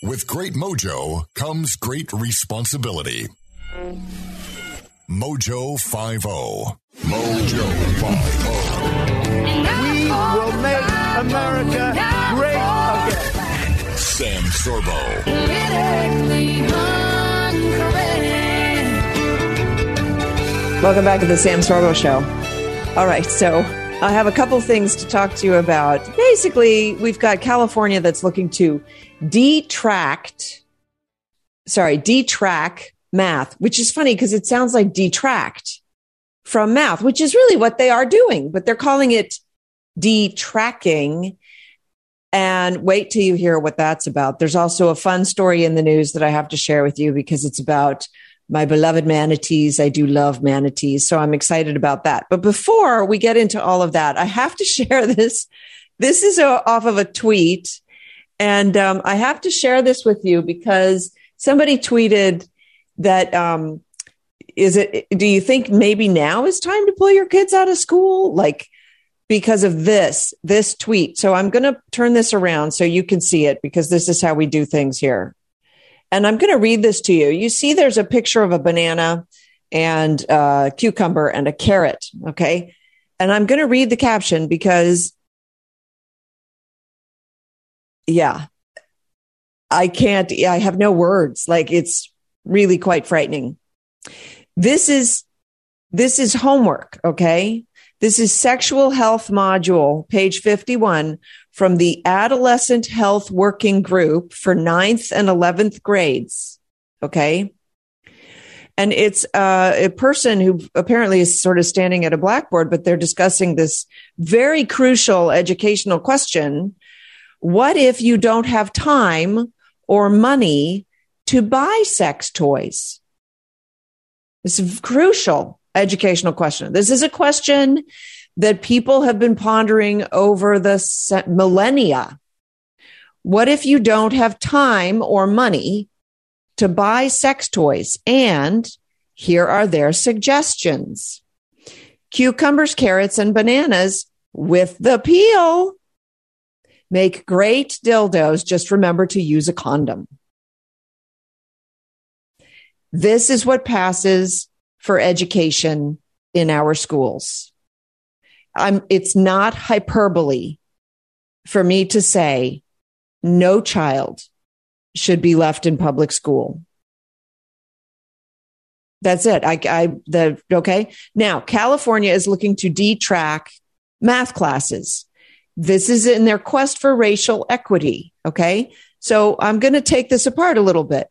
With great mojo comes great responsibility. Mojo 50. Mojo 50. We will make America great again. Sam Sorbo. Welcome back to the Sam Sorbo Show. All right, so I have a couple things to talk to you about. Basically, we've got California that's looking to detract, sorry, detrack math, which is funny because it sounds like detract from math, which is really what they are doing, but they're calling it detracking. And wait till you hear what that's about. There's also a fun story in the news that I have to share with you because it's about my beloved manatees. I do love manatees. So I'm excited about that. But before we get into all of that, I have to share this. This is a, off of a tweet. And um, I have to share this with you because somebody tweeted that um, is it, do you think maybe now is time to pull your kids out of school? Like, because of this, this tweet. So I'm going to turn this around so you can see it because this is how we do things here. And I'm going to read this to you. You see, there's a picture of a banana and a cucumber and a carrot. Okay. And I'm going to read the caption because, yeah, I can't, I have no words. Like it's really quite frightening. This is, this is homework. Okay. This is sexual health module, page 51 from the Adolescent Health Working Group for ninth and 11th grades. Okay. And it's uh, a person who apparently is sort of standing at a blackboard, but they're discussing this very crucial educational question. What if you don't have time or money to buy sex toys? It's a crucial educational question. This is a question that people have been pondering over the millennia. What if you don't have time or money to buy sex toys? And here are their suggestions cucumbers, carrots, and bananas with the peel. Make great dildos. Just remember to use a condom. This is what passes for education in our schools. I'm, it's not hyperbole for me to say no child should be left in public school. That's it. I, I, the, okay. Now, California is looking to detrack math classes. This is in their quest for racial equity. Okay. So I'm going to take this apart a little bit.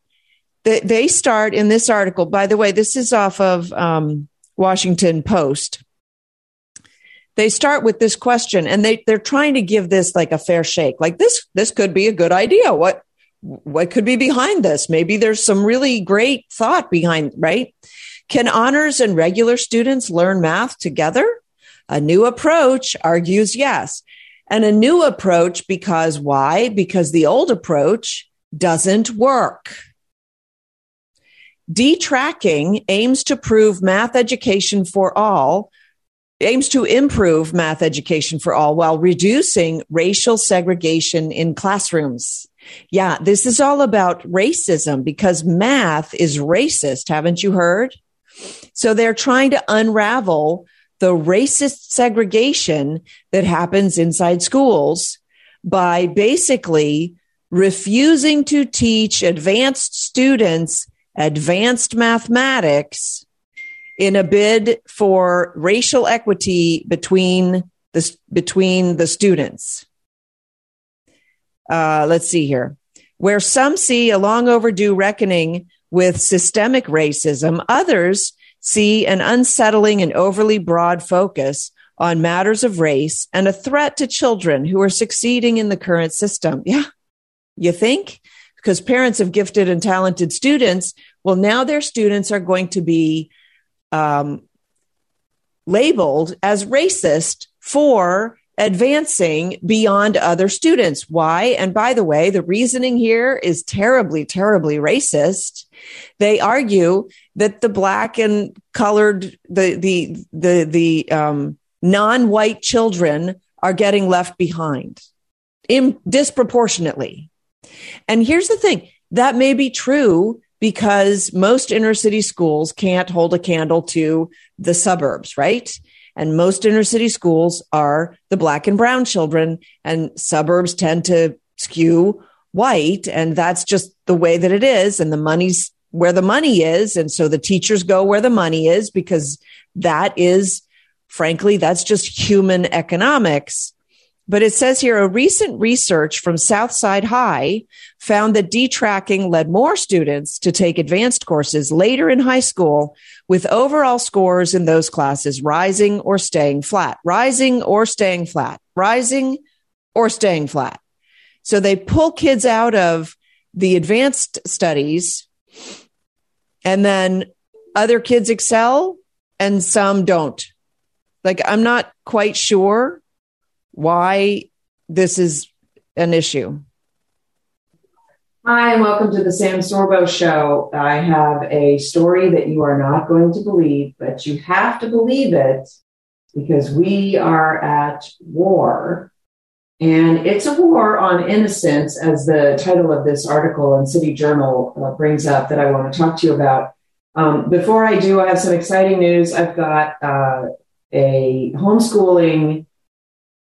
They, start in this article. By the way, this is off of um, Washington Post they start with this question and they, they're trying to give this like a fair shake. Like this, this could be a good idea. What, what could be behind this? Maybe there's some really great thought behind, right? Can honors and regular students learn math together? A new approach argues yes. And a new approach because why? Because the old approach doesn't work. Detracking aims to prove math education for all aims to improve math education for all while reducing racial segregation in classrooms. Yeah, this is all about racism because math is racist. Haven't you heard? So they're trying to unravel the racist segregation that happens inside schools by basically refusing to teach advanced students advanced mathematics in a bid for racial equity between the, between the students. Uh, let's see here. Where some see a long overdue reckoning with systemic racism, others see an unsettling and overly broad focus on matters of race and a threat to children who are succeeding in the current system. Yeah. You think? because parents of gifted and talented students, well, now their students are going to be um, labeled as racist for advancing beyond other students. Why? And by the way, the reasoning here is terribly, terribly racist. They argue that the black and colored, the, the, the, the, um, non-white children are getting left behind in, disproportionately. And here's the thing that may be true because most inner city schools can't hold a candle to the suburbs, right? And most inner city schools are the black and brown children, and suburbs tend to skew white. And that's just the way that it is. And the money's where the money is. And so the teachers go where the money is because that is, frankly, that's just human economics. But it says here a recent research from Southside High found that detracking led more students to take advanced courses later in high school with overall scores in those classes rising or staying flat, rising or staying flat, rising or staying flat. So they pull kids out of the advanced studies and then other kids excel and some don't. Like, I'm not quite sure why this is an issue. Hi, and welcome to the Sam Sorbo Show. I have a story that you are not going to believe, but you have to believe it because we are at war. And it's a war on innocence, as the title of this article in City Journal uh, brings up, that I want to talk to you about. Um, before I do, I have some exciting news. I've got uh, a homeschooling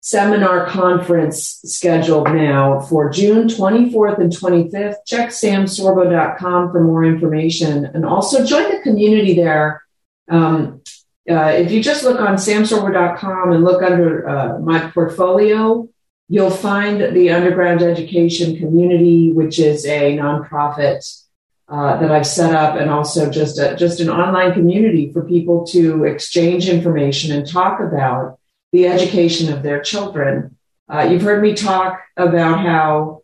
seminar conference scheduled now for June 24th and 25th. Check samsorbo.com for more information and also join the community there. Um, uh, if you just look on samsorbo.com and look under uh, my portfolio, you'll find the underground education community, which is a nonprofit uh, that I've set up, and also just a, just an online community for people to exchange information and talk about the education of their children. Uh, you've heard me talk about how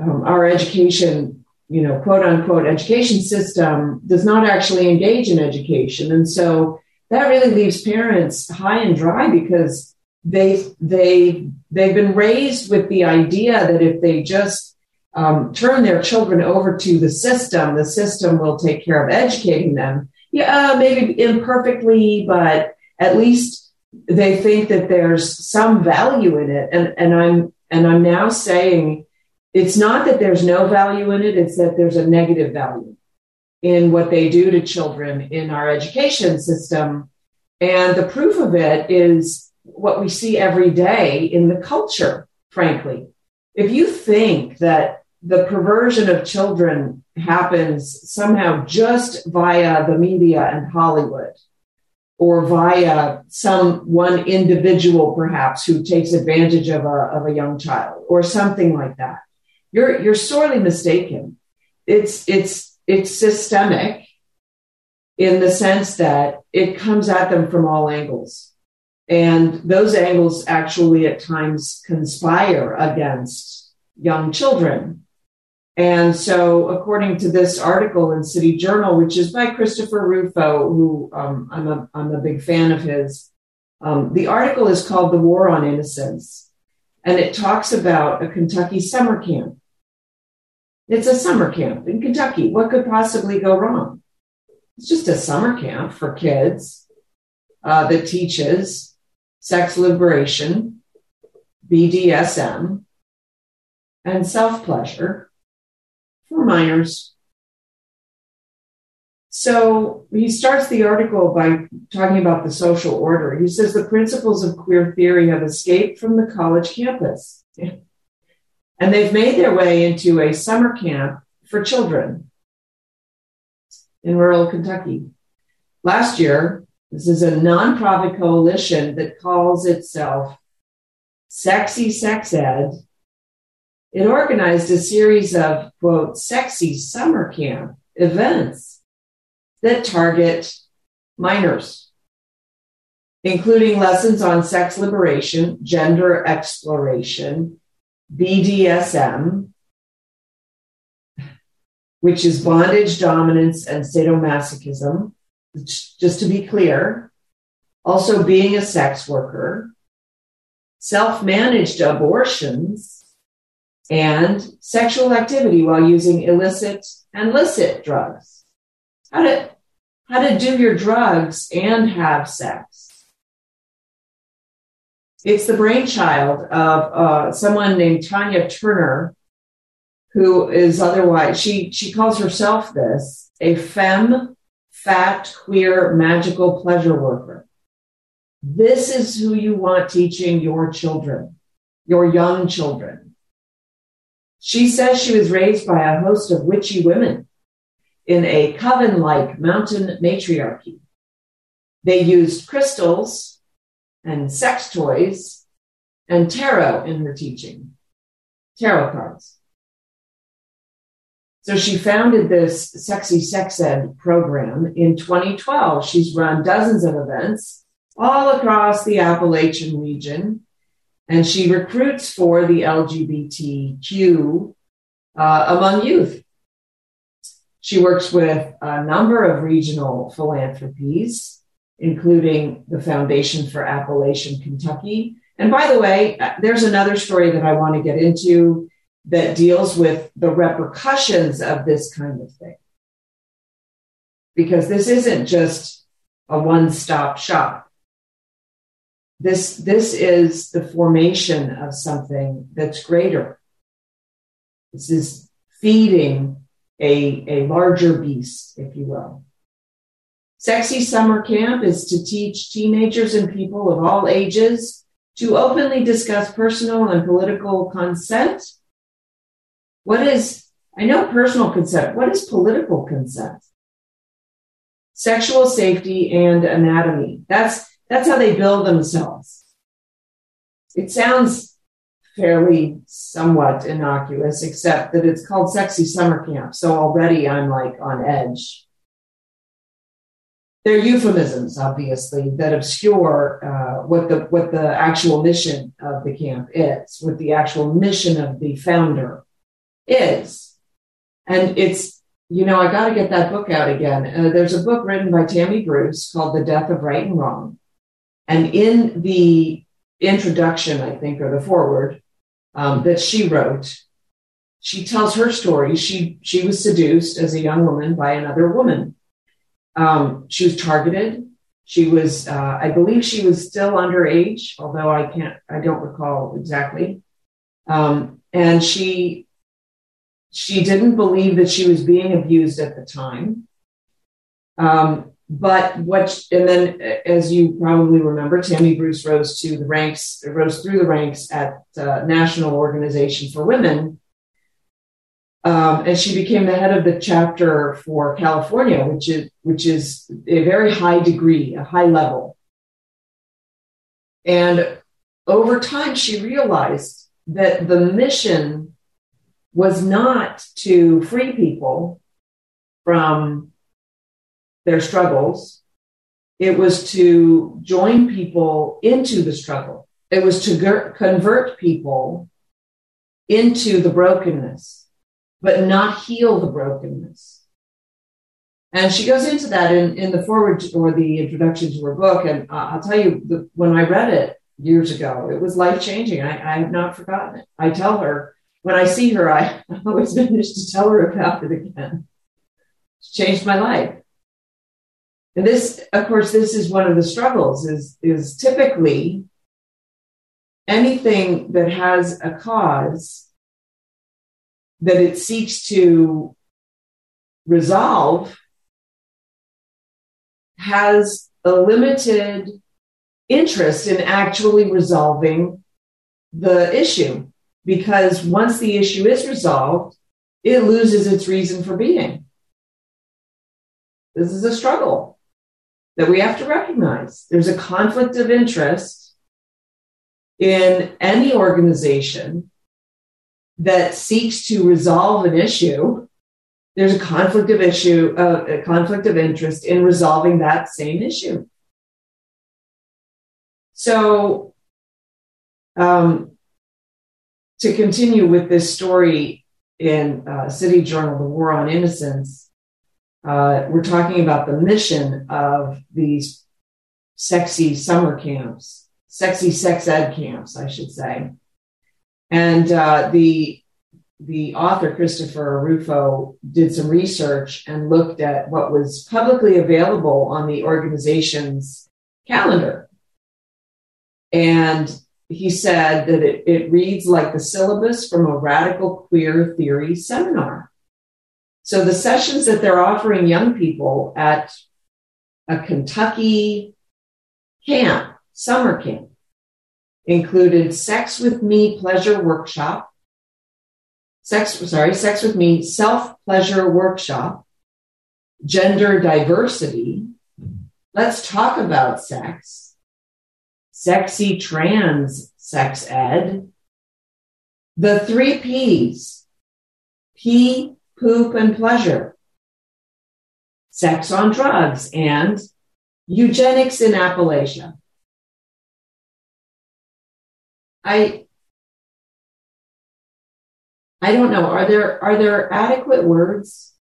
um, our education, you know, quote unquote, education system does not actually engage in education. And so that really leaves parents high and dry because they, they, they've been raised with the idea that if they just um, turn their children over to the system, the system will take care of educating them. Yeah, maybe imperfectly, but at least they think that there's some value in it. And, and I'm, and I'm now saying it's not that there's no value in it. It's that there's a negative value in what they do to children in our education system. And the proof of it is what we see every day in the culture, frankly. If you think that the perversion of children happens somehow just via the media and Hollywood, or via some one individual perhaps who takes advantage of a, of a young child or something like that. You're you're sorely mistaken. It's it's it's systemic in the sense that it comes at them from all angles. And those angles actually at times conspire against young children and so, according to this article in City Journal, which is by Christopher Rufo, who um, I'm, a, I'm a big fan of his, um, the article is called The War on Innocence. And it talks about a Kentucky summer camp. It's a summer camp in Kentucky. What could possibly go wrong? It's just a summer camp for kids uh, that teaches sex liberation, BDSM, and self pleasure for minors. So he starts the article by talking about the social order. He says the principles of queer theory have escaped from the college campus and they've made their way into a summer camp for children in rural Kentucky. Last year, this is a nonprofit coalition that calls itself Sexy Sex Ed it organized a series of, quote, sexy summer camp events that target minors, including lessons on sex liberation, gender exploration, BDSM, which is bondage, dominance, and sadomasochism. Just to be clear, also being a sex worker, self managed abortions, and sexual activity while using illicit and licit drugs. How to, how to do your drugs and have sex. It's the brainchild of uh, someone named Tanya Turner, who is otherwise, she, she calls herself this a femme, fat, queer, magical pleasure worker. This is who you want teaching your children, your young children. She says she was raised by a host of witchy women in a coven like mountain matriarchy. They used crystals and sex toys and tarot in her teaching, tarot cards. So she founded this sexy sex ed program in 2012. She's run dozens of events all across the Appalachian region, and she recruits for the LGBTQ uh, among youth. She works with a number of regional philanthropies, including the Foundation for Appalachian Kentucky. And by the way, uh, there's another story that I want to get into that deals with the repercussions of this kind of thing. Because this isn't just a one stop shop. This, this is the formation of something that's greater. This is feeding a, a larger beast, if you will. Sexy Summer Camp is to teach teenagers and people of all ages to openly discuss personal and political consent what is, I know personal consent. What is political consent? Sexual safety and anatomy. That's, that's how they build themselves. It sounds fairly somewhat innocuous, except that it's called sexy summer camp. So already I'm like on edge. They're euphemisms, obviously, that obscure uh, what the what the actual mission of the camp is, what the actual mission of the founder is. And it's, you know, I got to get that book out again. Uh, there's a book written by Tammy Bruce called The Death of Right and Wrong. And in the introduction, I think, or the foreword um, that she wrote, she tells her story. She she was seduced as a young woman by another woman. Um, she was targeted. She was, uh, I believe, she was still underage, although I can't, I don't recall exactly. Um, and she she didn't believe that she was being abused at the time. Um, but what, and then as you probably remember, Tammy Bruce rose to the ranks, rose through the ranks at uh, National Organization for Women. Um, and she became the head of the chapter for California, which is, which is a very high degree, a high level. And over time, she realized that the mission was not to free people from their struggles. It was to join people into the struggle. It was to convert people into the brokenness, but not heal the brokenness. And she goes into that in, in the forward or the introduction to her book. And I'll tell you, the, when I read it years ago, it was life changing. I, I have not forgotten it. I tell her, when I see her, I always manage to tell her about it again. It's changed my life. And this, of course, this is one of the struggles is, is typically anything that has a cause that it seeks to resolve has a limited interest in actually resolving the issue because once the issue is resolved, it loses its reason for being. This is a struggle that we have to recognize. There's a conflict of interest in any organization that seeks to resolve an issue. There's a conflict of issue, uh, a conflict of interest in resolving that same issue. So, um, to continue with this story, in uh, City Journal, The War on Innocence, uh, we're talking about the mission of these sexy summer camps, sexy sex ed camps, I should say. And uh, the the author Christopher Rufo did some research and looked at what was publicly available on the organization's calendar. And he said that it, it reads like the syllabus from a radical queer theory seminar. So the sessions that they're offering young people at a Kentucky camp, summer camp, included sex with me pleasure workshop, sex, sorry, sex with me self pleasure workshop, gender diversity. Let's talk about sex, sexy trans sex ed, the three P's, pee, poop, and pleasure, sex on drugs, and eugenics in Appalachia. I I don't know. Are there are there adequate words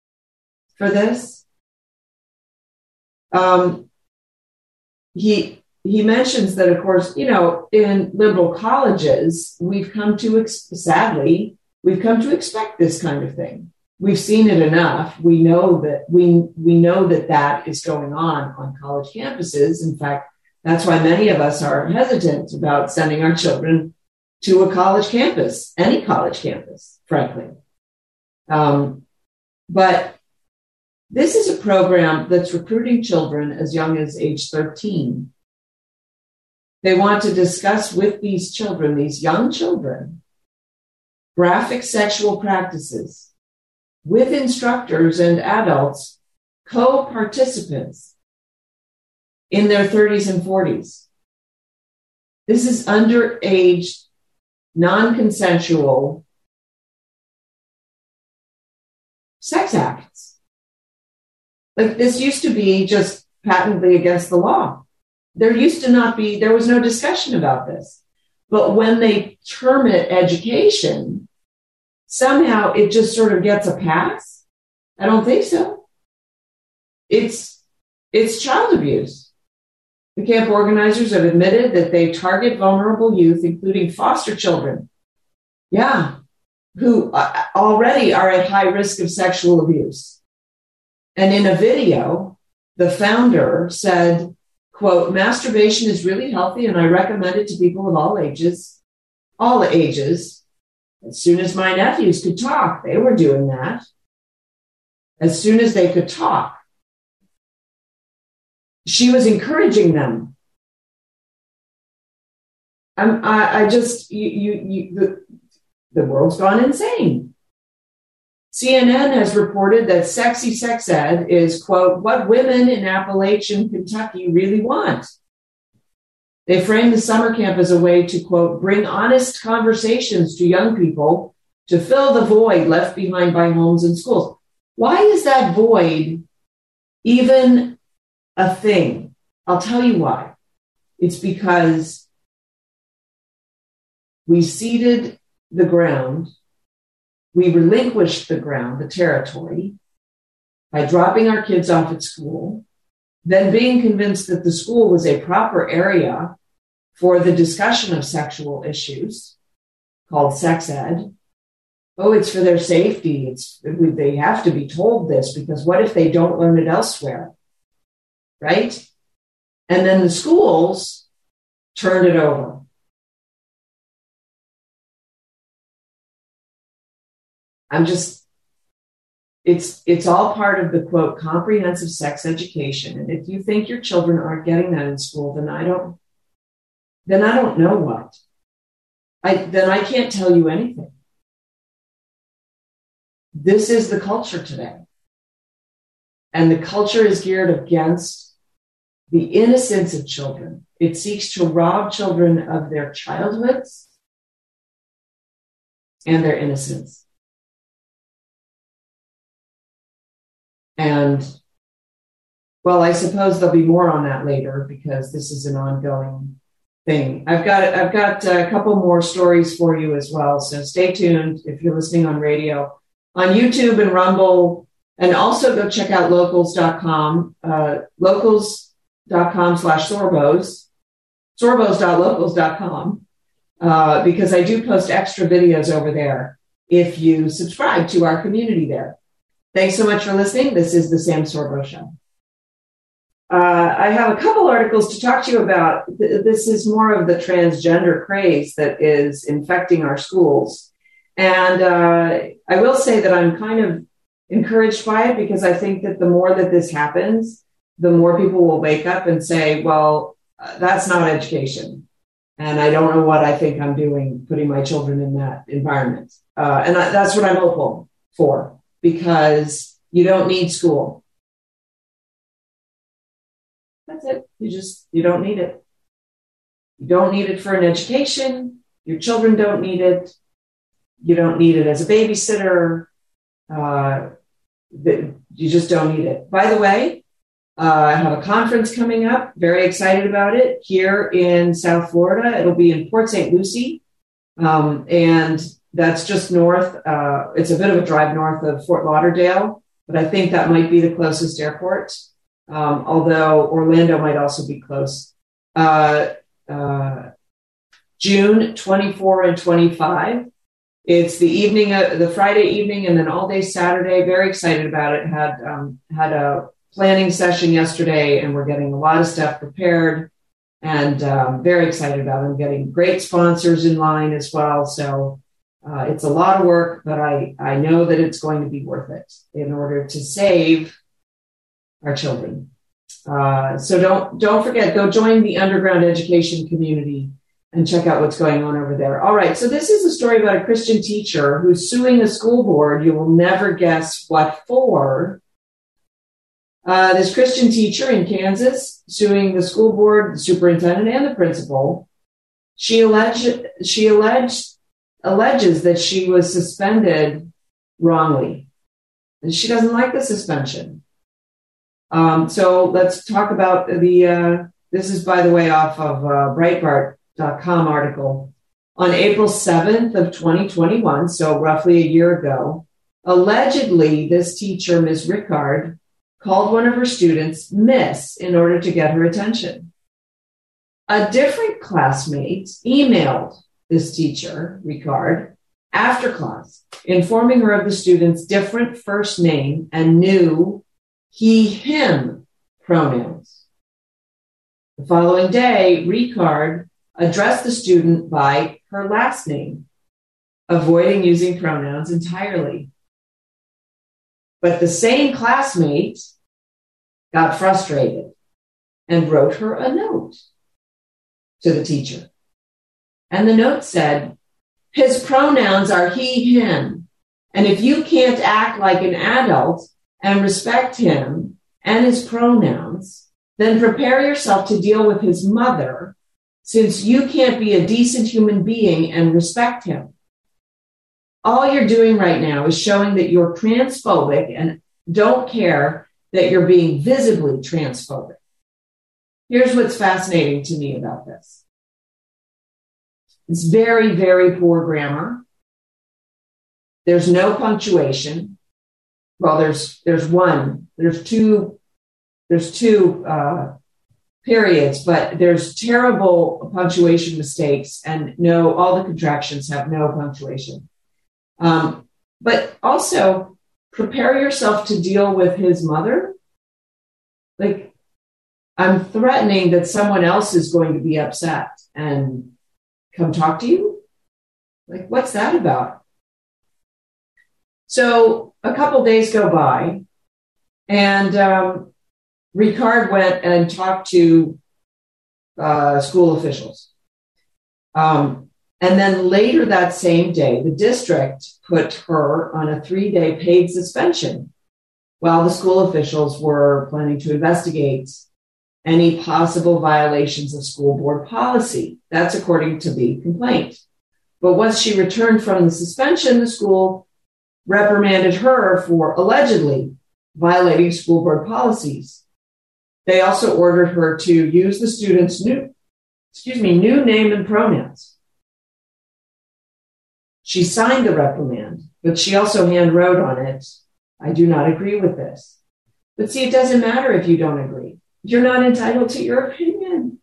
for this? Um, he he mentions that, of course, you know, in liberal colleges, we've come to sadly we've come to expect this kind of thing. We've seen it enough. We know that we we know that that is going on on college campuses. In fact, that's why many of us are hesitant about sending our children to a college campus, any college campus, frankly. Um, but this is a program that's recruiting children as young as age 13. They want to discuss with these children, these young children, graphic sexual practices with instructors and adults, co participants in their 30s and 40s. This is underage, non consensual sex acts. Like this used to be just patently against the law. There used to not be, there was no discussion about this. But when they term it education, somehow it just sort of gets a pass. I don't think so. It's, it's child abuse. The camp organizers have admitted that they target vulnerable youth, including foster children. Yeah, who uh, already are at high risk of sexual abuse. And in a video, the founder said, quote, masturbation is really healthy and I recommend it to people of all ages, all ages. As soon as my nephews could talk, they were doing that. As soon as they could talk, she was encouraging them. I'm, I, I just, you, you, you the, the world's gone insane. CNN has reported that sexy sex ed is, quote, what women in Appalachian Kentucky really want. They frame the summer camp as a way to, quote, bring honest conversations to young people to fill the void left behind by homes and schools. Why is that void even a thing? I'll tell you why. It's because we ceded the ground, we relinquished the ground, the territory, by dropping our kids off at school, then being convinced that the school was a proper area for the discussion of sexual issues called sex ed. Oh, it's for their safety. It's they have to be told this because what if they don't learn it elsewhere? Right? And then the schools turned it over. I'm just, it's, it's all part of the quote, comprehensive sex education. And if you think your children aren't getting that in school, then I don't, then I don't know what. I, then I can't tell you anything. This is the culture today. And the culture is geared against the innocence of children. It seeks to rob children of their childhoods and their innocence. And well, I suppose there'll be more on that later because this is an ongoing thing. I've got I've got a couple more stories for you as well. So stay tuned if you're listening on radio. on YouTube and Rumble. And also go check out locals.com, uh, locals.com slash sorbos, sorbos.locals.com, uh, because I do post extra videos over there if you subscribe to our community there. Thanks so much for listening. This is the Sam Sorbo Show. Uh, I have a couple articles to talk to you about. This is more of the transgender craze that is infecting our schools. And uh, I will say that I'm kind of encouraged by it because I think that the more that this happens, the more people will wake up and say, well, that's not education. And I don't know what I think I'm doing putting my children in that environment. Uh, and that's what I'm hopeful for because you don't need school. That's it. You just, you don't need it. You don't need it for an education. Your children don't need it. You don't need it as a babysitter. Uh, you just don't need it. By the way, uh, I have a conference coming up. Very excited about it here in South Florida. It'll be in Port St. Lucie. Um, and that's just north. Uh, it's a bit of a drive north of Fort Lauderdale, but I think that might be the closest airport um, although Orlando might also be close. Uh, uh, June 24 and 25. It's the evening, of, the Friday evening, and then all day Saturday. Very excited about it. Had um, had a planning session yesterday, and we're getting a lot of stuff prepared, and um, very excited about it. I'm getting great sponsors in line as well. So uh, it's a lot of work, but I I know that it's going to be worth it in order to save our children. Uh, so don't don't forget, go join the underground education community and check out what's going on over there. All right, so this is a story about a Christian teacher who's suing a school board. You will never guess what for. Uh, this Christian teacher in Kansas suing the school board, the superintendent, and the principal. She alleged she alleged alleges that she was suspended wrongly, and she doesn't like the suspension. Um, so let's talk about the, uh, this is by the way off of uh, Breitbart.com article. On April 7th of 2021, so roughly a year ago, allegedly this teacher, Ms. Ricard, called one of her students Miss in order to get her attention. A different classmate emailed this teacher, Ricard, after class, informing her of the student's different first name and new he, him pronouns. The following day, Ricard addressed the student by her last name, avoiding using pronouns entirely. But the same classmate got frustrated and wrote her a note to the teacher. And the note said, his pronouns are he, him. And if you can't act like an adult and respect him and his pronouns, then prepare yourself to deal with his mother, since you can't be a decent human being and respect him. All you're doing right now is showing that you're transphobic and don't care that you're being visibly transphobic. Here's what's fascinating to me about this. It's very, very poor grammar. There's no punctuation well, there's there's one, there's two, there's two uh, periods, but there's terrible punctuation mistakes, and no, all the contractions have no punctuation. Um, but also, prepare yourself to deal with his mother. Like, I'm threatening that someone else is going to be upset and come talk to you. Like, what's that about? So a couple days go by, and um, Ricard went and talked to uh, school officials. Um, and then later that same day, the district put her on a three day paid suspension while the school officials were planning to investigate any possible violations of school board policy. That's according to the complaint. But once she returned from the suspension, the school reprimanded her for allegedly violating school board policies. They also ordered her to use the student's new, excuse me, new name and pronouns. She signed the reprimand but she also hand wrote on it, I do not agree with this. But see, it doesn't matter if you don't agree. You're not entitled to your opinion.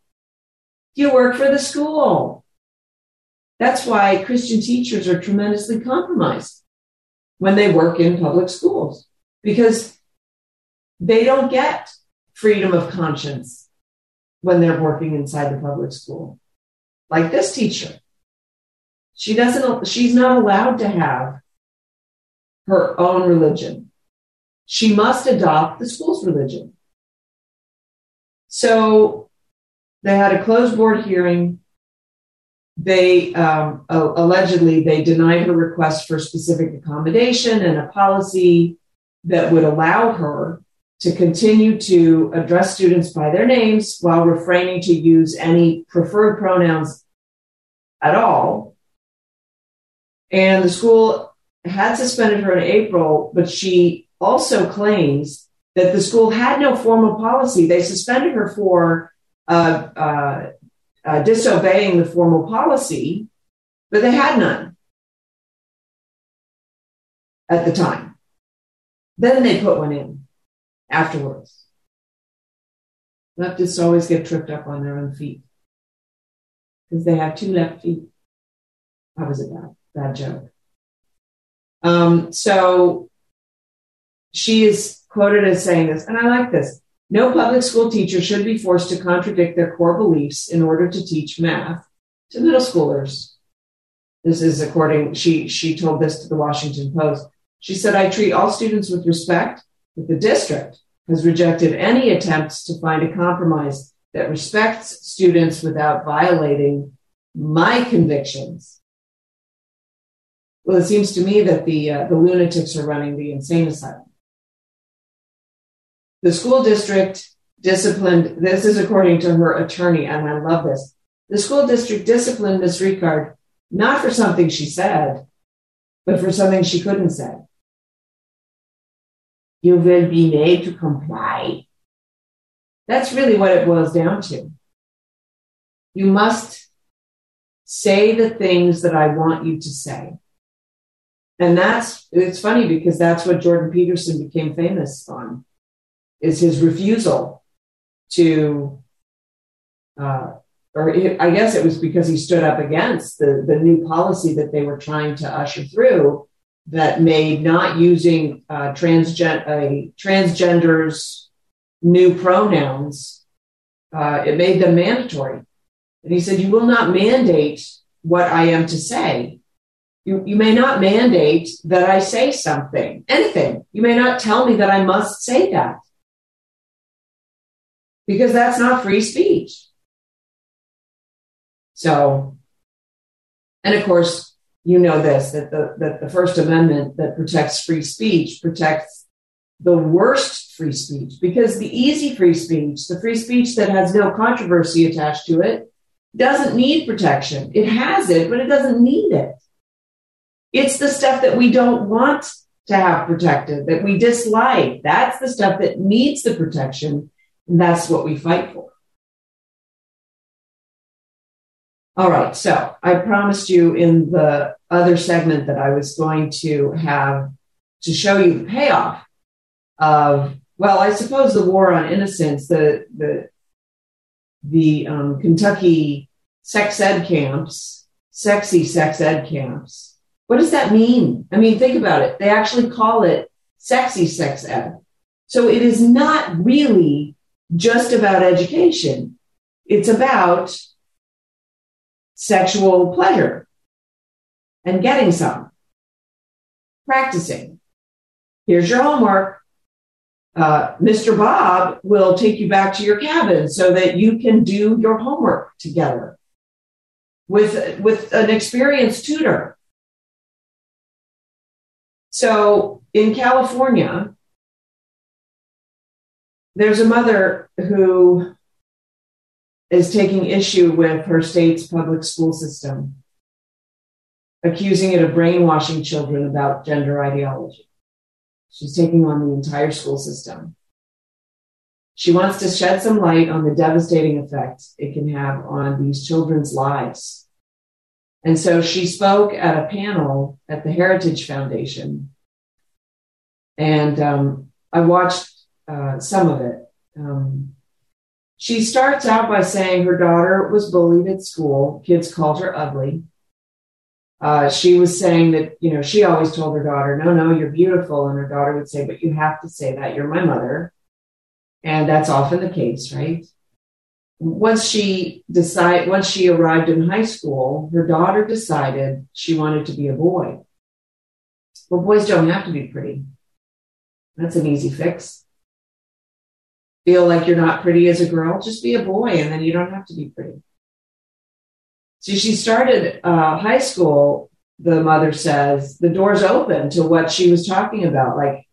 You work for the school. That's why Christian teachers are tremendously compromised when they work in public schools because they don't get freedom of conscience when they're working inside the public school. Like this teacher. She doesn't, she's not allowed to have her own religion. She must adopt the school's religion. So they had a closed board hearing. They um, allegedly they denied her request for specific accommodation and a policy that would allow her to continue to address students by their names while refraining to use any preferred pronouns at all. And the school had suspended her in April, but she also claims that the school had no formal policy. They suspended her for uh, uh, uh, disobeying the formal policy, but they had none at the time. Then they put one in afterwards. Leftists always get tripped up on their own feet because they have two left feet. That was a bad, bad joke. Um, so she is quoted as saying this, and I like this. No public school teacher should be forced to contradict their core beliefs in order to teach math to middle schoolers. This is according, she, she told this to the Washington Post. She said, I treat all students with respect, but the district has rejected any attempts to find a compromise that respects students without violating my convictions well, it seems to me that the uh, the lunatics are running the insane asylum. The school district disciplined. This is according to her attorney, and I love this. The school district disciplined Miss Ricard not for something she said, but for something she couldn't say. You will be made to comply. That's really what it boils down to. You must say the things that I want you to say. And that's, it's funny because that's what Jordan Peterson became famous on, is his refusal to, uh, or I guess it was because he stood up against the, the new policy that they were trying to usher through that made not using uh, transgen- transgenders new pronouns, uh, it made them mandatory. And he said, you will not mandate what I am to say. You, you may not mandate that I say something, anything. You may not tell me that I must say that because that's not free speech. So, and of course, you know this that the, that the First Amendment that protects free speech protects the worst free speech because the easy free speech, the free speech that has no controversy attached to it, doesn't need protection. It has it, but it doesn't need it. It's the stuff that we don't want to have protected, that we dislike. That's the stuff that needs the protection. And that's what we fight for. All right. So I promised you in the other segment that I was going to have to show you the payoff of, well, I suppose the war on innocence, the, the, the um, Kentucky sex ed camps, sexy sex ed camps, what does that mean? I mean, think about it. They actually call it sexy sex ed. So it is not really just about education. It's about sexual pleasure and getting some, practicing. Here's your homework. Uh, Mr. Bob will take you back to your cabin so that you can do your homework together with, with an experienced tutor so in California, there's a mother who is taking issue with her state's public school system, accusing it of brainwashing children about gender ideology. She's taking on the entire school system. She wants to shed some light on the devastating effect it can have on these children's lives And so she spoke at a panel at the Heritage Foundation. And um, I watched uh, some of it. Um, she starts out by saying her daughter was bullied at school. Kids called her ugly. Uh, she was saying that, you know, she always told her daughter, no, no, you're beautiful. And her daughter would say, but you have to say that. You're my mother. And that's often the case, right? Once she decide, once she arrived in high school, her daughter decided she wanted to be a boy. Well, boys don't have to be pretty. That's an easy fix. Feel like you're not pretty as a girl, just be a boy and then you don't have to be pretty. So she started uh, high school, the mother says, the doors open to what she was talking about, like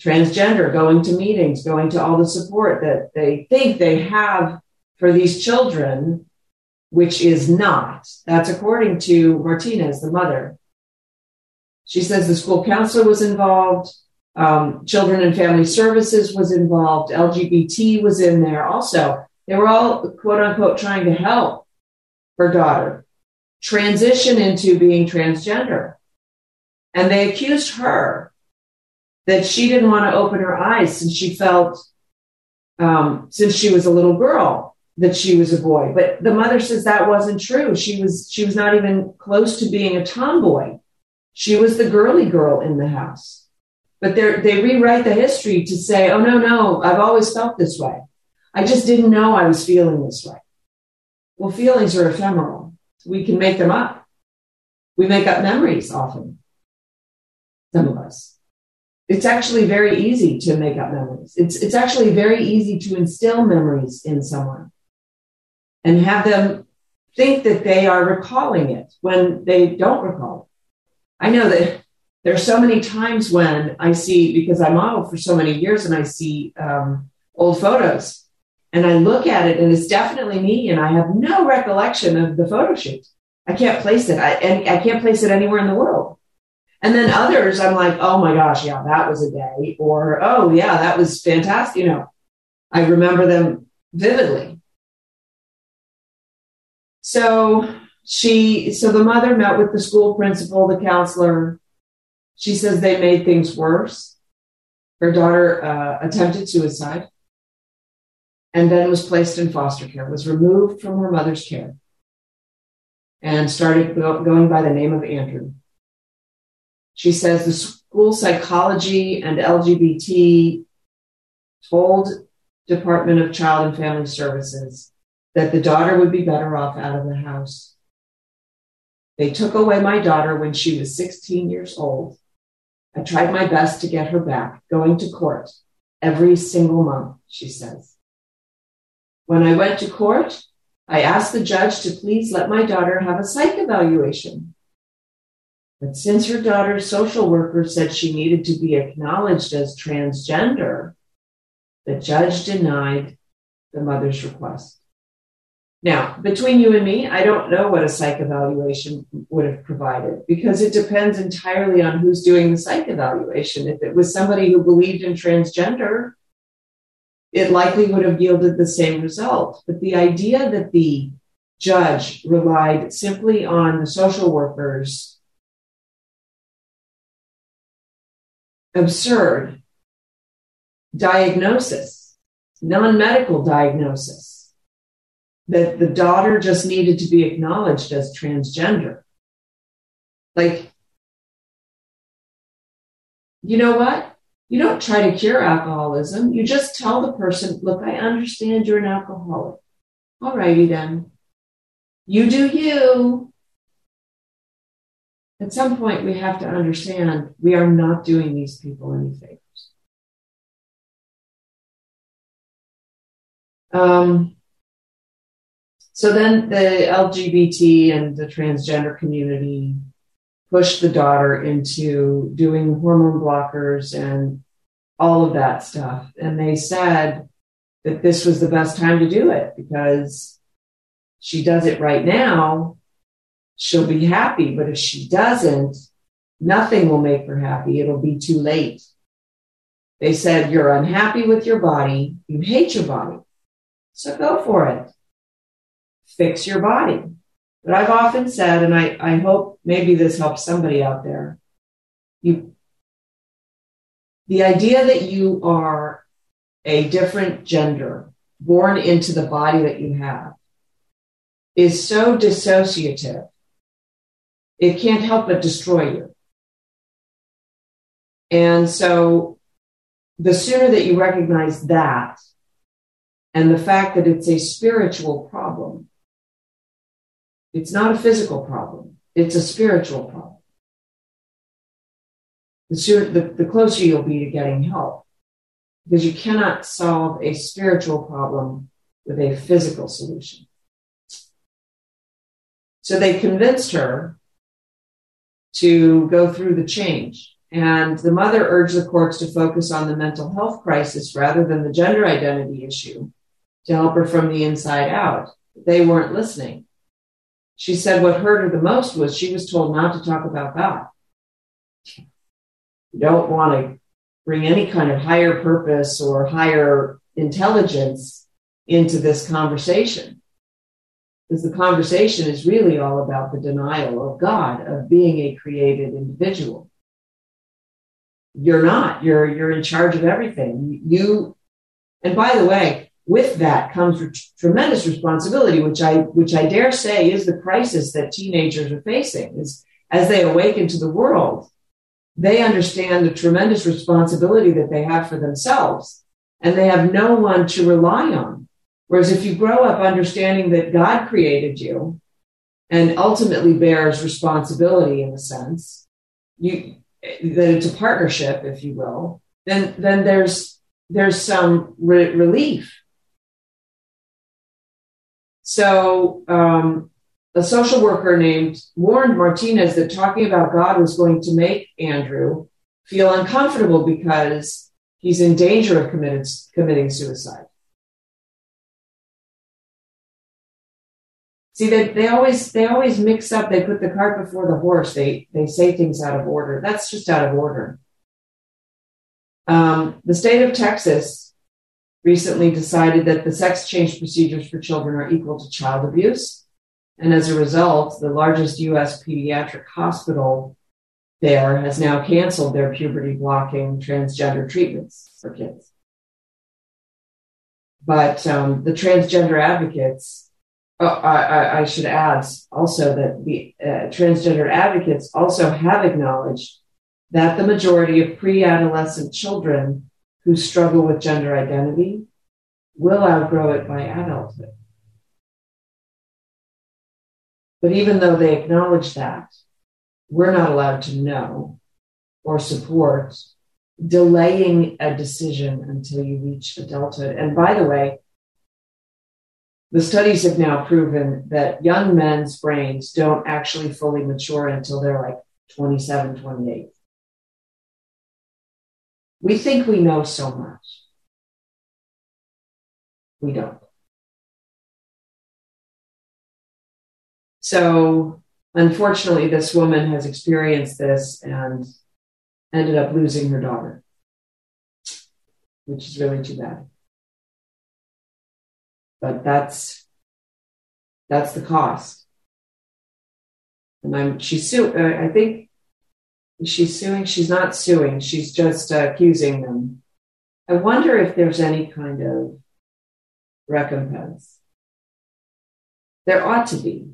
transgender, going to meetings, going to all the support that they think they have for these children, which is not. That's according to Martinez, the mother. She says the school counselor was involved, um, Children and Family Services was involved, LGBT was in there also. They were all quote unquote trying to help her daughter transition into being transgender. And they accused her that she didn't want to open her eyes since she felt, um, since she was a little girl, that she was a boy. But the mother says that wasn't true. She was, she was not even close to being a tomboy. She was the girly girl in the house. But they rewrite the history to say, oh, no, no, I've always felt this way. I just didn't know I was feeling this way. Well, feelings are ephemeral. We can make them up. We make up memories often. Some of us. It's actually very easy to make up memories. It's, it's actually very easy to instill memories in someone and have them think that they are recalling it when they don't recall it. I know that there are so many times when I see, because I model for so many years and I see um, old photos and I look at it and it's definitely me and I have no recollection of the photo shoot. I can't place it. I, and I can't place it anywhere in the world. And then others, I'm like, oh my gosh, yeah, that was a day. Or, oh yeah, that was fantastic. You know, I remember them vividly. So she, so the mother met with the school principal, the counselor. She says they made things worse. Her daughter uh, attempted suicide and then was placed in foster care, was removed from her mother's care, and started go- going by the name of Andrew. She says the school psychology and LGBT told Department of Child and Family Services that the daughter would be better off out of the house. They took away my daughter when she was 16 years old. I tried my best to get her back, going to court every single month, she says. When I went to court, I asked the judge to please let my daughter have a psych evaluation. But since her daughter's social worker said she needed to be acknowledged as transgender, the judge denied the mother's request. Now, between you and me, I don't know what a psych evaluation would have provided because it depends entirely on who's doing the psych evaluation. If it was somebody who believed in transgender, it likely would have yielded the same result. But the idea that the judge relied simply on the social workers absurd diagnosis, non medical diagnosis, that the daughter just needed to be acknowledged as transgender. Like, you know what? You don't try to cure alcoholism. You just tell the person, look, I understand you're an alcoholic. All righty then. You do you. At some point, we have to understand we are not doing these people any favors. Um, so then the LGBT and the transgender community pushed the daughter into doing hormone blockers and all of that stuff. And they said that this was the best time to do it because she does it right now, she'll be happy. But if she doesn't, nothing will make her happy. It'll be too late. They said, You're unhappy with your body. You hate your body. So go for it. Fix your body. But I've often said, and I, I hope maybe this helps somebody out there, you the idea that you are a different gender born into the body that you have is so dissociative, it can't help but destroy you. And so the sooner that you recognize that and the fact that it's a spiritual problem, it's not a physical problem, it's a spiritual problem. The, sooner, the, the closer you'll be to getting help because you cannot solve a spiritual problem with a physical solution. So they convinced her to go through the change. And the mother urged the courts to focus on the mental health crisis rather than the gender identity issue to help her from the inside out. They weren't listening. She said what hurt her the most was she was told not to talk about God. You don't want to bring any kind of higher purpose or higher intelligence into this conversation. Because the conversation is really all about the denial of God, of being a created individual. You're not. You're you're in charge of everything. You and by the way, with that comes tremendous responsibility, which I which I dare say is the crisis that teenagers are facing. Is as they awaken to the world, they understand the tremendous responsibility that they have for themselves and they have no one to rely on. Whereas if you grow up understanding that God created you and ultimately bears responsibility in a sense, you, that it's a partnership, if you will, then, then there's, there's some re- relief. So, um, a social worker named warned Martinez that talking about God was going to make Andrew feel uncomfortable because he's in danger of committed, committing suicide. See, they, they always they always mix up. They put the cart before the horse. They they say things out of order. That's just out of order. Um, the state of Texas recently decided that the sex change procedures for children are equal to child abuse and as a result, the largest US pediatric hospital there has now canceled their puberty blocking transgender treatments for kids. But um, the transgender advocates, oh, I, I, should add also that the uh, transgender advocates also have acknowledged that the majority of pre adolescent children who struggle with gender identity will outgrow it by adulthood. But even though they acknowledge that, we're not allowed to know or support delaying a decision until you reach adulthood. And by the way, the studies have now proven that young men's brains don't actually fully mature until they're like 27, 28. We think we know so much. We don't. So unfortunately, this woman has experienced this and ended up losing her daughter, which is really too bad. But that's that's the cost. And I'm she's. Uh, I think she's suing. She's not suing. She's just uh, accusing them. I wonder if there's any kind of recompense. There ought to be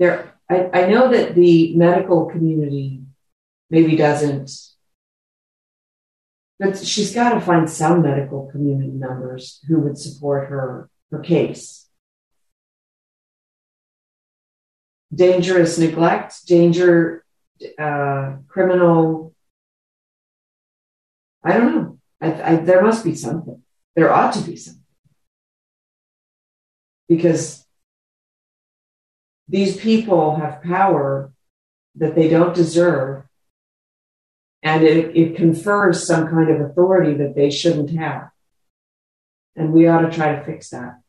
there, I, I know that the medical community maybe doesn't, but she's got to find some medical community members who would support her, her case. Dangerous neglect, danger, uh, criminal. I don't know. I, I, there must be something. There ought to be something. Because these people have power that they don't deserve, and it, it confers some kind of authority that they shouldn't have. And we ought to try to fix that.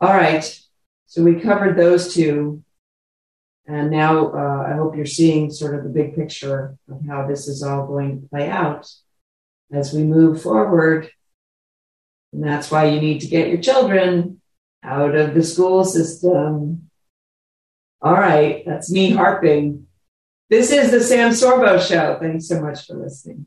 All right. So we covered those two. And now uh, I hope you're seeing sort of the big picture of how this is all going to play out as we move forward. And that's why you need to get your children out of the school system. All right, that's me harping. This is the Sam Sorbo Show. Thanks so much for listening.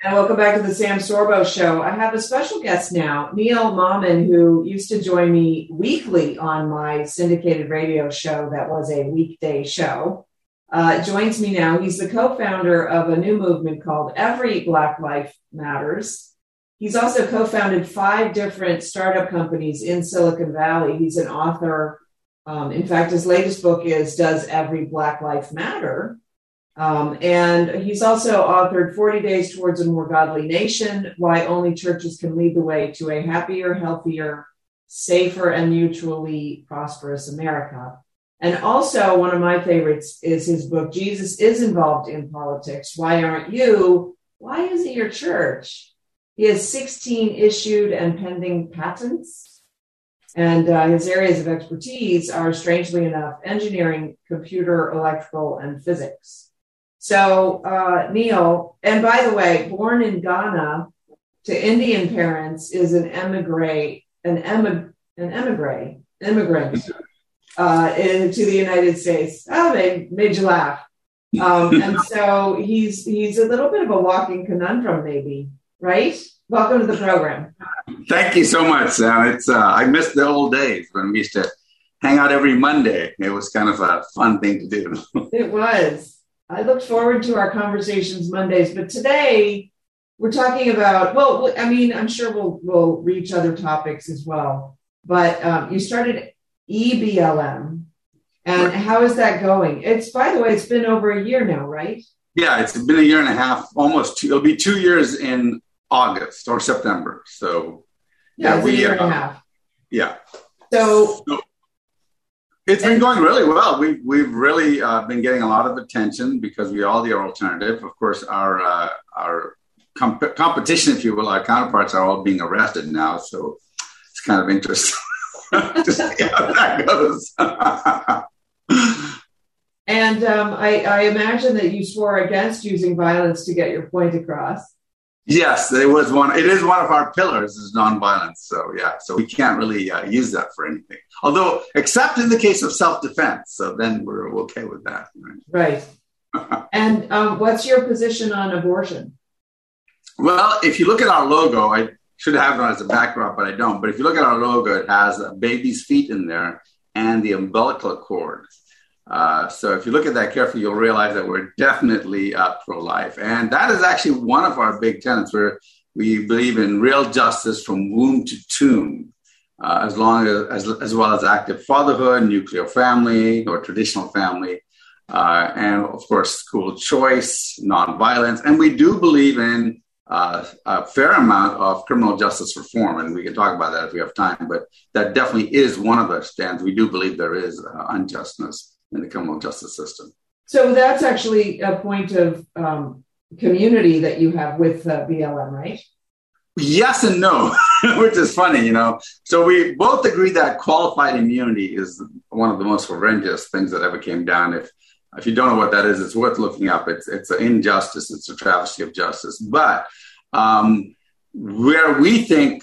And welcome back to the Sam Sorbo Show. I have a special guest now, Neil Mammen, who used to join me weekly on my syndicated radio show that was a weekday show. Uh, joins me now. He's the co founder of a new movement called Every Black Life Matters. He's also co founded five different startup companies in Silicon Valley. He's an author. Um, in fact, his latest book is Does Every Black Life Matter? Um, and he's also authored 40 Days Towards a More Godly Nation Why Only Churches Can Lead the Way to a Happier, Healthier, Safer, and Mutually Prosperous America. And also, one of my favorites is his book, Jesus is Involved in Politics. Why Aren't You? Why Isn't Your Church? He has 16 issued and pending patents. And uh, his areas of expertise are, strangely enough, engineering, computer, electrical, and physics. So, uh, Neil, and by the way, born in Ghana to Indian parents is an emigre, an, emig- an emigre, immigrant uh, to the United States. Oh, they made you laugh. Um, and so he's he's a little bit of a walking conundrum, maybe, right? Welcome to the program. Thank you so much, Sam. It's uh, I missed the old days when we used to hang out every Monday. It was kind of a fun thing to do. it was. I look forward to our conversations Mondays, but today we're talking about. Well, I mean, I'm sure we'll we'll reach other topics as well. But um, you started EBLM, and right. how is that going? It's by the way, it's been over a year now, right? Yeah, it's been a year and a half, almost two. It'll be two years in August or September. So yeah, yeah we, a year uh, and a half. Yeah. So, so it's been going really well. We've we've really uh, been getting a lot of attention because we are the alternative. Of course, our uh, our comp- competition, if you will, our counterparts are all being arrested now. So it's kind of interesting to see how that goes. and um, I, I imagine that you swore against using violence to get your point across. Yes, it was one. It is one of our pillars is nonviolence. So yeah, so we can't really uh, use that for anything. Although, except in the case of self-defense, so then we're okay with that. Right. right. and um, what's your position on abortion? Well, if you look at our logo, I should have it as a backdrop, but I don't. But if you look at our logo, it has a baby's feet in there and the umbilical cord. Uh, so if you look at that carefully, you'll realize that we're definitely uh, pro-life, and that is actually one of our big tenets. Where we believe in real justice from womb to tomb, uh, as long as, as, as well as active fatherhood, nuclear family, or traditional family, uh, and of course school choice, nonviolence, and we do believe in uh, a fair amount of criminal justice reform, and we can talk about that if we have time. But that definitely is one of the stands. We do believe there is unjustness in the criminal justice system. So that's actually a point of um, community that you have with uh, BLM, right? Yes and no, which is funny, you know. So we both agree that qualified immunity is one of the most horrendous things that ever came down. If if you don't know what that is, it's worth looking up. It's it's an injustice. It's a travesty of justice. But um, where we think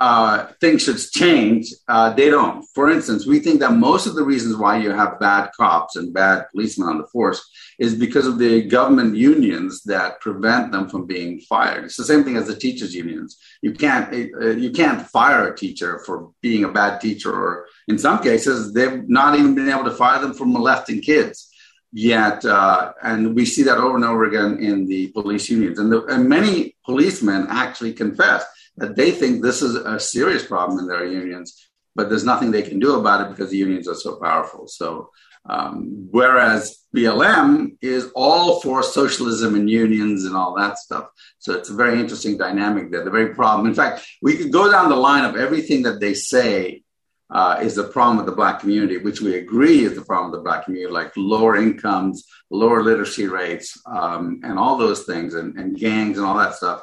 uh, things should change, uh, they don't. For instance, we think that most of the reasons why you have bad cops and bad policemen on the force is because of the government unions that prevent them from being fired. It's the same thing as the teachers' unions. You can't uh, you can't fire a teacher for being a bad teacher, or in some cases, they've not even been able to fire them for molesting kids yet uh, and we see that over and over again in the police unions and, the, and many policemen actually confess that they think this is a serious problem in their unions, but there's nothing they can do about it because the unions are so powerful. So, um, whereas BLM is all for socialism and unions and all that stuff. So it's a very interesting dynamic there. The very problem. In fact, we could go down the line of everything that they say uh, is the problem with the black community, which we agree is the problem with the black community, like lower incomes, lower literacy rates, um, and all those things, and, and gangs and all that stuff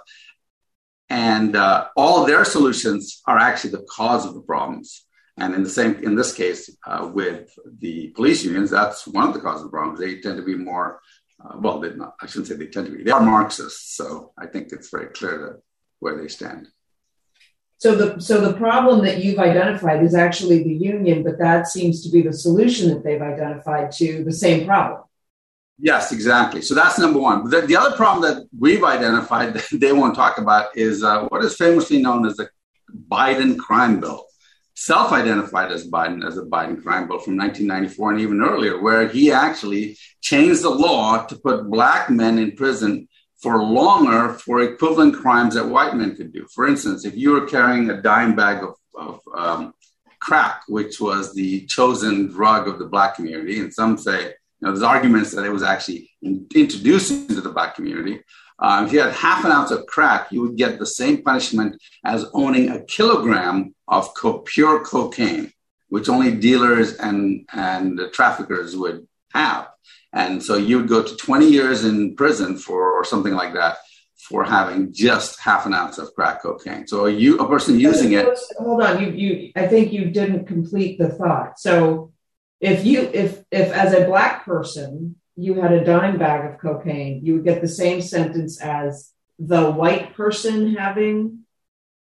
and uh, all their solutions are actually the cause of the problems. And in the same, in this case, uh, with the police unions, that's one of the causes of the problems. They tend to be more, uh, well, not, I shouldn't say they tend to be. They are Marxists, so I think it's very clear where they stand. So the so the problem that you've identified is actually the union, but that seems to be the solution that they've identified to the same problem. Yes, exactly. So that's number one. The, the other problem that we've identified that they won't talk about is uh, what is famously known as the Biden crime bill, self identified as Biden as a Biden crime bill from 1994 and even earlier, where he actually changed the law to put black men in prison for longer for equivalent crimes that white men could do. For instance, if you were carrying a dime bag of, of um, crack, which was the chosen drug of the black community, and some say you know, there's arguments that it was actually in, introduced into the black community. Uh, if you had half an ounce of crack, you would get the same punishment as owning a kilogram of co- pure cocaine, which only dealers and, and traffickers would have. And so you would go to 20 years in prison for, or something like that, for having just half an ounce of crack cocaine. So you, a person using it. Hold on, you, you, I think you didn't complete the thought. So if you if if as a black person you had a dime bag of cocaine, you would get the same sentence as the white person having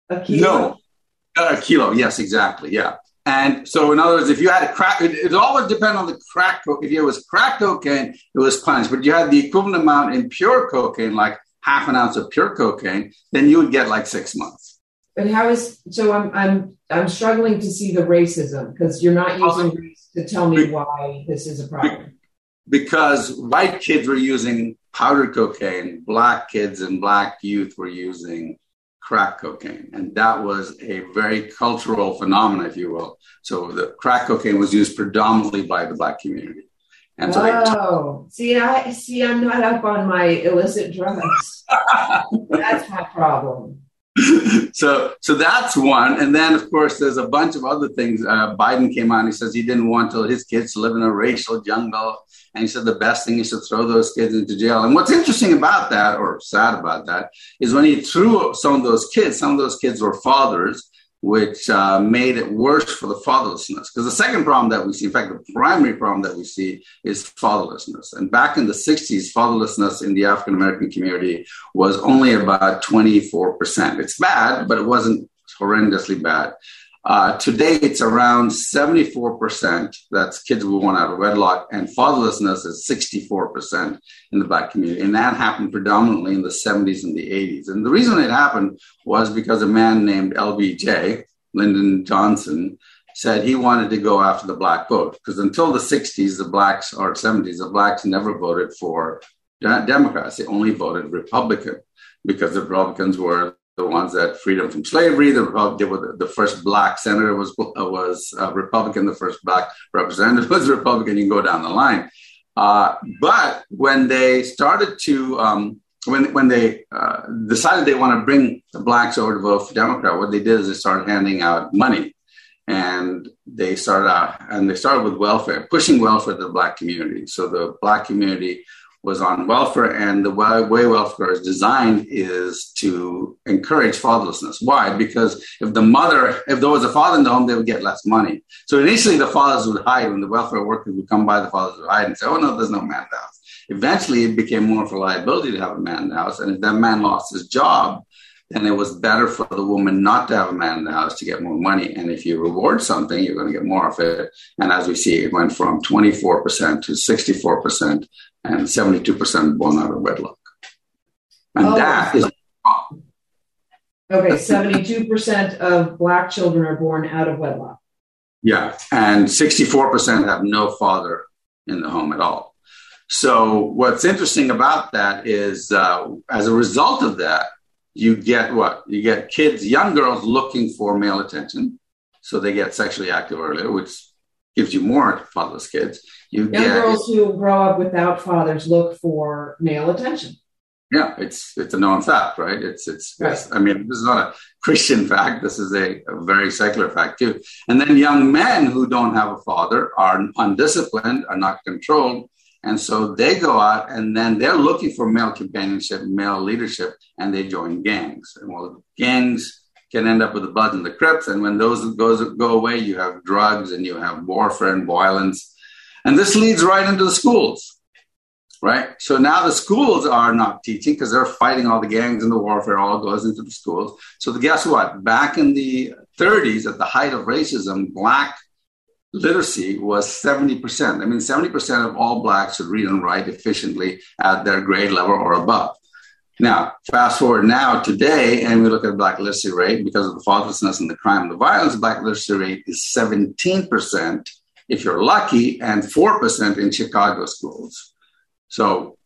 a kilo. No, uh, a kilo. Yes, exactly. Yeah. And so, in other words, if you had a crack, it, it all would depend on the crack. If it was crack cocaine, it was punished. But you had the equivalent amount in pure cocaine, like half an ounce of pure cocaine, then you would get like six months. But how is so? I'm I'm I'm struggling to see the racism because you're not using race to tell me why this is a problem. Because white kids were using powdered cocaine, black kids and black youth were using crack cocaine. And that was a very cultural phenomenon, if you will. So the crack cocaine was used predominantly by the black community. And so oh, see, I see. I'm not up on my illicit drugs. That's my problem. so so that's one. And then of course there's a bunch of other things. Uh, biden came on he says he didn't want his kids to live in a racial jungle. And he said the best thing is to throw those kids into jail. And what's interesting about that or sad about that is when he threw some of those kids some of those kids were fathers which uh, made it worse for the fatherlessness. Because the second problem that we see, in fact, the primary problem that we see is fatherlessness. And back in the 60s, fatherlessness in the African American community was only about 24%. It's bad, but it wasn't horrendously bad. Uh, today, it's around 74%. That's kids born out of wedlock, and fatherlessness is 64% in the Black community. And that happened predominantly in the 70s and the 80s. And the reason it happened was because a man named LBJ, Lyndon Johnson, said he wanted to go after the Black vote. Because until the 60s, the Blacks, or 70s, the Blacks never voted for Democrats. They only voted Republican because the Republicans were the ones that freedom from slavery. The were the first black senator was was uh, Republican. The first black representative was Republican. You can go down the line. Uh, but when they started to um, when when they uh, decided they want to bring the blacks over to vote for Democrat, what they did is they started handing out money, and they started out and they started with welfare, pushing welfare to the black community. So the black community was on welfare, and the way welfare is designed is to encourage fatherlessness. Why? Because if the mother, if there was a father in the home, they would get less money. So initially, the fathers would hide when the welfare workers would come by. The fathers would hide and say, "Oh no, there's no man in the house." Eventually, it became more of a liability to have a man in the house, and if that man lost his job, then it was better for the woman not to have a man in the house to get more money. And if you reward something, you're going to get more of it. And as we see, it went from 24% to 64% and 72% born out of wedlock. And oh. that is Okay, 72% of Black children are born out of wedlock. Yeah, and 64% have no father in the home at all. So, what's interesting about that is uh, as a result of that, you get what? You get kids, young girls looking for male attention. So they get sexually active earlier, which gives you more fatherless kids. You young get, girls who grow up without fathers look for male attention. Yeah, it's it's a known fact, right? It's it's, right. it's I mean, this is not a Christian fact. This is a, a, very secular fact too. And then young men who don't have a father are undisciplined, are not controlled, and so they go out and then they're looking for male companionship, male leadership, and they join gangs. And well, gangs can end up with the Bloods and the Crips. And when those goes, go away, you have drugs and you have warfare and violence. And this leads right into the schools. right? So now the schools are not teaching because they're fighting all the gangs and the warfare all goes into the schools. So guess what? Back in the 30s, at the height of racism, black literacy was 70%. I mean, 70% of all blacks could read and write efficiently at their grade level or above. Now, fast forward now today, and we look at black literacy rate because of the fatherlessness and the crime and the violence. Black literacy rate is 17% if you're lucky, and 4% in Chicago schools. So,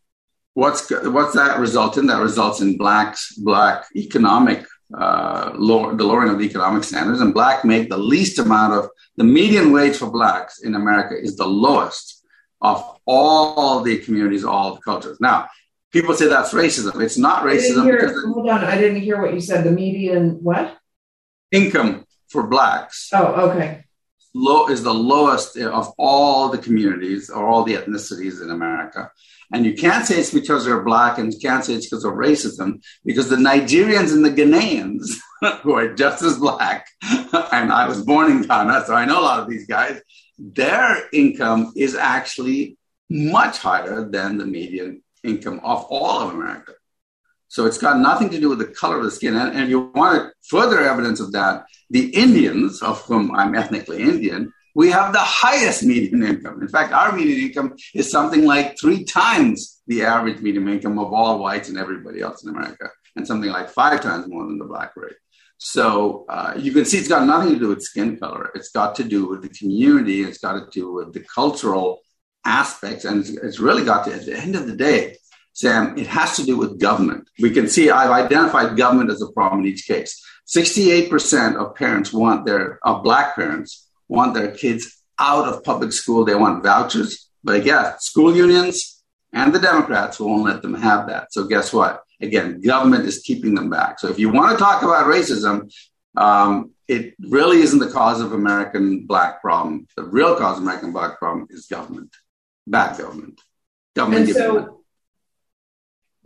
what's what's that result in? That results in blacks black economic uh, lower, the lowering of the economic standards, and black make the least amount of the median wage for blacks in America is the lowest of all the communities, all the cultures. Now, people say that's racism. It's not racism. Hear, hold on, I didn't hear what you said. The median what? Income for blacks. Oh, okay. Low is the lowest of all the communities or all the ethnicities in America. And you can't say it's because they're black and you can't say it's because of racism because the Nigerians and the Ghanaians, who are just as black, and I was born in Ghana, so I know a lot of these guys, their income is actually much higher than the median income of all of America. So it's got nothing to do with the color of the skin. And, and you want further evidence of that, the Indians, of whom I'm ethnically Indian, we have the highest median income. In fact, our median income is something like three times the average median income of all whites and everybody else in America, and something like five times more than the black rate. So uh, you can see it's got nothing to do with skin color. It's got to do with the community. It's got to do with the cultural aspects. And it's, it's really got to, at the end of the day, Sam, it has to do with government. We can see I've identified government as a problem in each case. 68% of parents want their, of black parents want their kids out of public school. They want vouchers. But again, school unions and the Democrats won't let them have that. So guess what? Again, government is keeping them back. So if you want to talk about racism, um, it really isn't the cause of American black problem. The real cause of American black problem is government, bad government. Government. And so,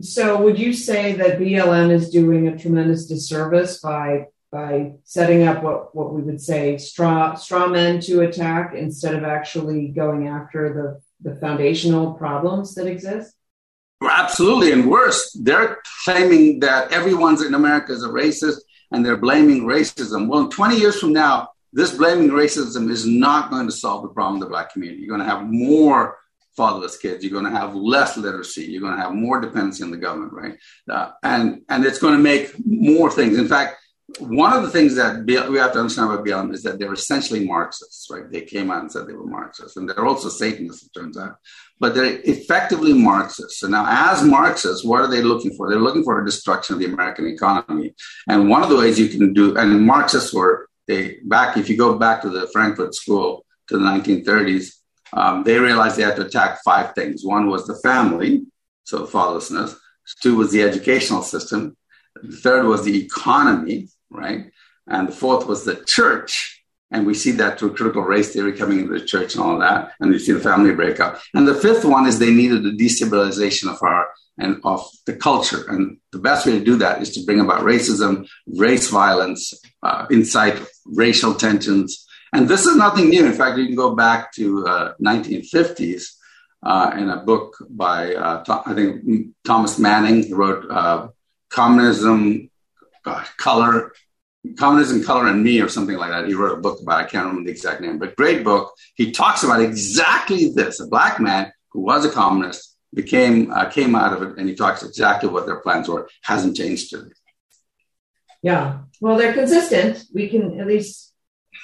so would you say that BLM is doing a tremendous disservice by by setting up what, what we would say straw straw men to attack instead of actually going after the, the foundational problems that exist? Absolutely, and worse, they're claiming that everyone's in America is a racist and they're blaming racism. Well, 20 years from now, this blaming racism is not going to solve the problem of the black community. You're going to have more fatherless kids. You're going to have less literacy. You're going to have more dependency on the government, right? Uh, and and it's going to make more things. In fact, one of the things that we have to understand about BLM is that they're essentially Marxists, right? They came out and said they were Marxists, and they're also Satanists, it turns out. But they're effectively Marxists. So now, as Marxists, what are they looking for? They're looking for a destruction of the American economy. And one of the ways you can do, and Marxists were they back. If you go back to the Frankfurt School to the 1930s, um, they realized they had to attack five things. One was the family, so fatherlessness. Two was the educational system. The third was the economy, right? And the fourth was the church. And we see that through critical race theory coming into the church and all that. And we see the family breakup. And the fifth one is they needed the destabilization of our and of the culture. And the best way to do that is to bring about racism, race violence, uh, incite racial tensions. And this is nothing new. In fact, you can go back to uh, 1950s uh, in a book by uh, I think Thomas Manning. He wrote uh, "Communism, gosh, Color, Communism, Color, and Me" or something like that. He wrote a book about. It. I can't remember the exact name, but great book. He talks about exactly this: a black man who was a communist became uh, came out of it, and he talks exactly what their plans were. Hasn't changed. Yeah, well, they're consistent. We can at least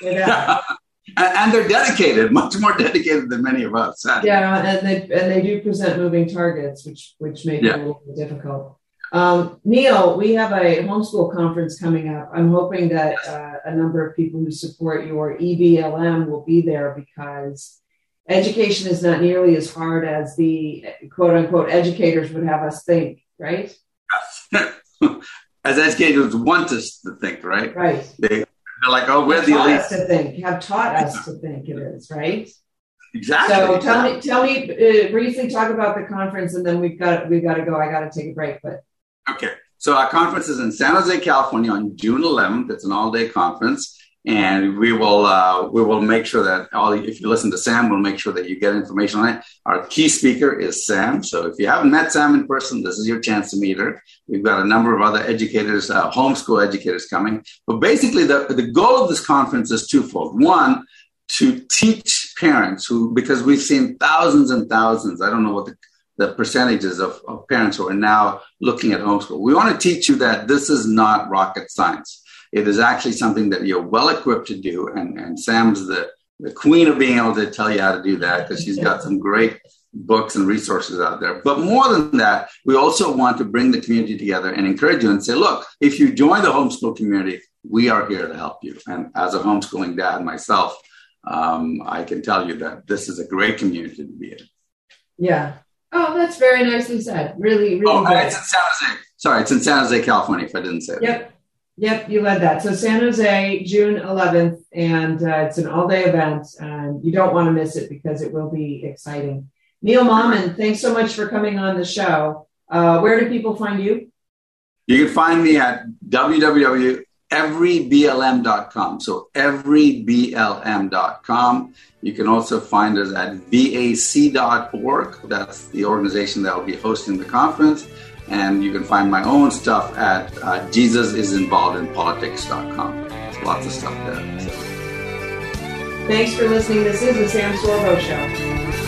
that. and they're dedicated, much more dedicated than many of us. Yeah, and they and they do present moving targets, which which make yeah. it a little difficult. Um, Neil, we have a homeschool conference coming up. I'm hoping that uh, a number of people who support your EBLM will be there because education is not nearly as hard as the quote unquote educators would have us think, right? as educators want us to think, right? Right. They, are like, oh, we're the elite. us to think, have taught us to think it is, right? Exactly. So tell me, tell me uh, briefly talk about the conference, and then we've got we've got to go. I got to take a break, but okay. So our conference is in San Jose, California, on June 11th. It's an all-day conference. And we will uh, we will make sure that all if you listen to Sam, we'll make sure that you get information on it. Our key speaker is Sam, so if you haven't met Sam in person, this is your chance to meet her. We've got a number of other educators, uh, homeschool educators coming. But basically, the the goal of this conference is twofold. One, to teach parents who because we've seen thousands and thousands. I don't know what the the percentages of, of parents who are now looking at homeschool. We want to teach you that this is not rocket science it is actually something that you're well equipped to do. And, and Sam's the, the queen of being able to tell you how to do that because she's got some great books and resources out there. But more than that, we also want to bring the community together and encourage you and say, look, if you join the homeschool community, we are here to help you. And as a homeschooling dad myself, um, I can tell you that this is a great community to be in. Yeah. Oh, that's very nicely said. Really, really. Oh, good. it's in San Jose. Sorry, it's in San Jose, California. If I didn't say yep. Yep, you led that. So San Jose, June 11th, and uh, it's an all-day event, and you don't want to miss it because it will be exciting. Neil Mammen, thanks so much for coming on the show. Uh, where do people find you? You can find me at www.everyblm.com. So everyblm.com. You can also find us at vac.org. That's the organization that will be hosting the conference. And you can find my own stuff at uh, JesusIsInvolvedInPolitics.com. There's lots of stuff there. Thanks for listening. This is the Sam Sorbo Show.